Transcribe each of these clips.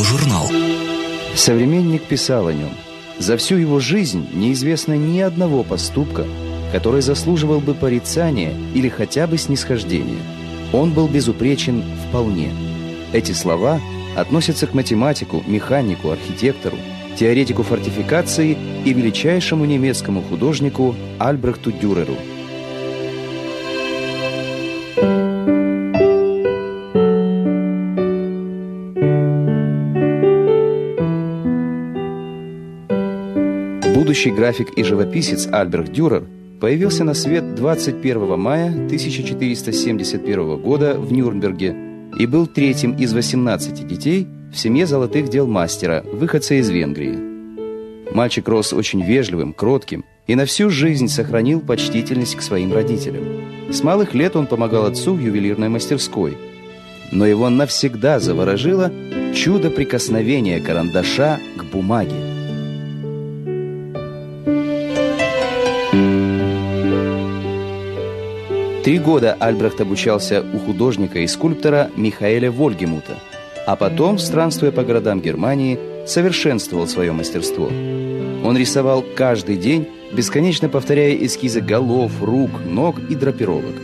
радиожурнал. Современник писал о нем. За всю его жизнь неизвестно ни одного поступка, который заслуживал бы порицания или хотя бы снисхождения. Он был безупречен вполне. Эти слова относятся к математику, механику, архитектору, теоретику фортификации и величайшему немецкому художнику Альбрехту Дюреру – Будущий график и живописец Альберт Дюрер появился на свет 21 мая 1471 года в Нюрнберге и был третьим из 18 детей в семье золотых дел мастера, выходца из Венгрии. Мальчик рос очень вежливым, кротким и на всю жизнь сохранил почтительность к своим родителям. С малых лет он помогал отцу в ювелирной мастерской. Но его навсегда заворожило чудо прикосновения карандаша к бумаге. Три года Альбрехт обучался у художника и скульптора Михаэля Вольгемута, а потом, странствуя по городам Германии, совершенствовал свое мастерство. Он рисовал каждый день, бесконечно повторяя эскизы голов, рук, ног и драпировок.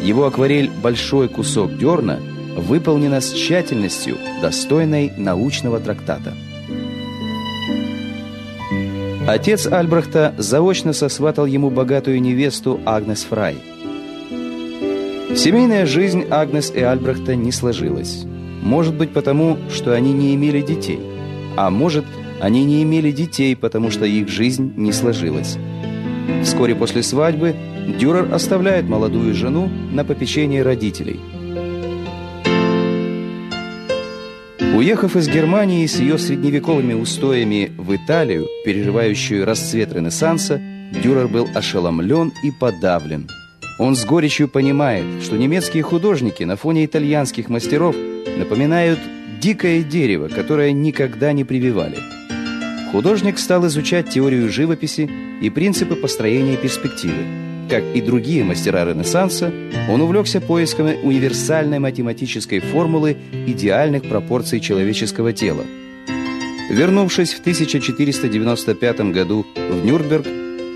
Его акварель «Большой кусок дерна» выполнена с тщательностью, достойной научного трактата. Отец Альбрехта заочно сосватал ему богатую невесту Агнес Фрай – Семейная жизнь Агнес и Альбрехта не сложилась. Может быть потому, что они не имели детей. А может, они не имели детей, потому что их жизнь не сложилась. Вскоре после свадьбы Дюрер оставляет молодую жену на попечение родителей. Уехав из Германии с ее средневековыми устоями в Италию, переживающую расцвет Ренессанса, Дюрер был ошеломлен и подавлен – он с горечью понимает, что немецкие художники на фоне итальянских мастеров напоминают дикое дерево, которое никогда не прививали. Художник стал изучать теорию живописи и принципы построения перспективы. Как и другие мастера Ренессанса, он увлекся поисками универсальной математической формулы идеальных пропорций человеческого тела. Вернувшись в 1495 году в Нюрнберг,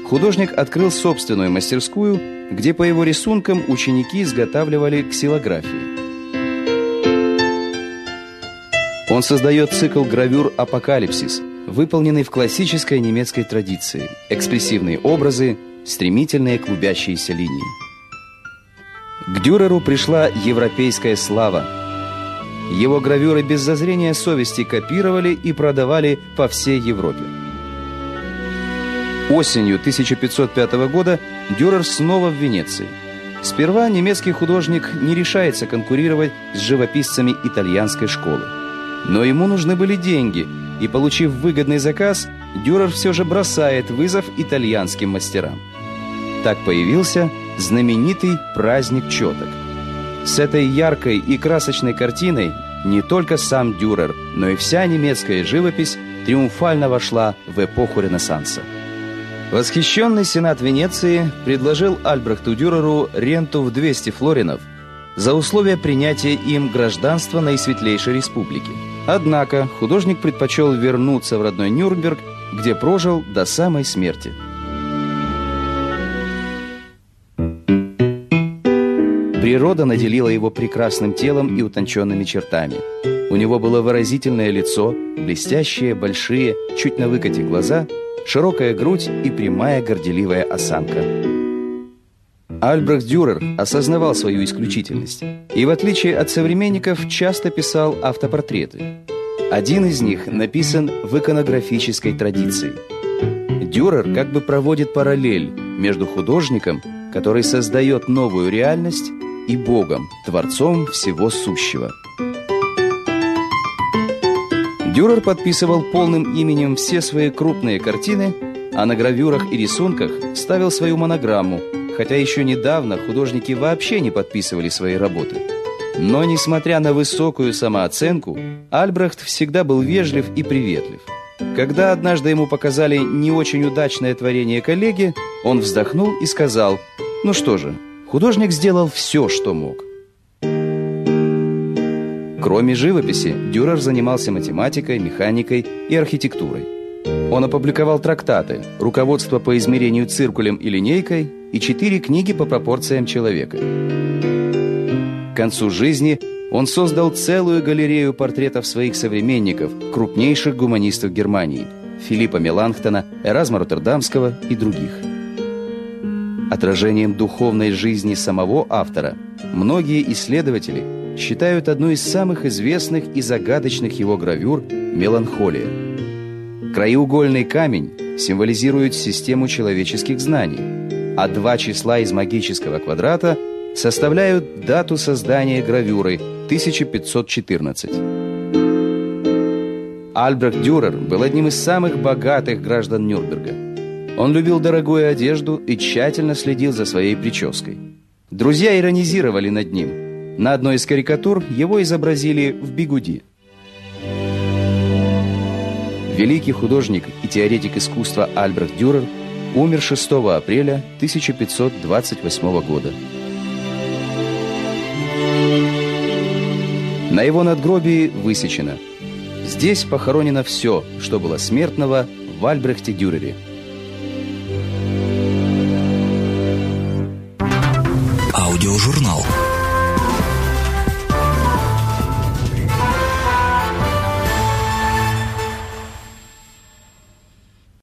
художник открыл собственную мастерскую, где по его рисункам ученики изготавливали ксилографии. Он создает цикл гравюр «Апокалипсис», выполненный в классической немецкой традиции. Экспрессивные образы, стремительные клубящиеся линии. К Дюреру пришла европейская слава. Его гравюры без зазрения совести копировали и продавали по всей Европе. Осенью 1505 года Дюрер снова в Венеции. Сперва немецкий художник не решается конкурировать с живописцами итальянской школы. Но ему нужны были деньги, и, получив выгодный заказ, Дюрер все же бросает вызов итальянским мастерам. Так появился знаменитый праздник четок. С этой яркой и красочной картиной не только сам Дюрер, но и вся немецкая живопись триумфально вошла в эпоху Ренессанса. Восхищенный Сенат Венеции предложил Альбрехту Дюреру ренту в 200 флоринов за условие принятия им гражданства наисветлейшей республики. Однако художник предпочел вернуться в родной Нюрнберг, где прожил до самой смерти. Природа наделила его прекрасным телом и утонченными чертами. У него было выразительное лицо, блестящие, большие, чуть на выкате глаза – широкая грудь и прямая горделивая осанка. Альбрехт Дюрер осознавал свою исключительность и, в отличие от современников, часто писал автопортреты. Один из них написан в иконографической традиции. Дюрер как бы проводит параллель между художником, который создает новую реальность, и Богом, Творцом всего сущего – Дюрер подписывал полным именем все свои крупные картины, а на гравюрах и рисунках ставил свою монограмму, хотя еще недавно художники вообще не подписывали свои работы. Но, несмотря на высокую самооценку, Альбрехт всегда был вежлив и приветлив. Когда однажды ему показали не очень удачное творение коллеги, он вздохнул и сказал, «Ну что же, художник сделал все, что мог». Кроме живописи, Дюрер занимался математикой, механикой и архитектурой. Он опубликовал трактаты, руководство по измерению циркулем и линейкой и четыре книги по пропорциям человека. К концу жизни он создал целую галерею портретов своих современников, крупнейших гуманистов Германии – Филиппа Меланхтона, Эразма Роттердамского и других. Отражением духовной жизни самого автора многие исследователи считают одну из самых известных и загадочных его гравюр «Меланхолия». Краеугольный камень символизирует систему человеческих знаний, а два числа из магического квадрата составляют дату создания гравюры – 1514. Альбрехт Дюрер был одним из самых богатых граждан Нюрнберга. Он любил дорогую одежду и тщательно следил за своей прической. Друзья иронизировали над ним. На одной из карикатур его изобразили в бигуди. Великий художник и теоретик искусства Альбрехт Дюрер умер 6 апреля 1528 года. На его надгробии высечено «Здесь похоронено все, что было смертного в Альбрехте Дюрере». Аудиожурнал.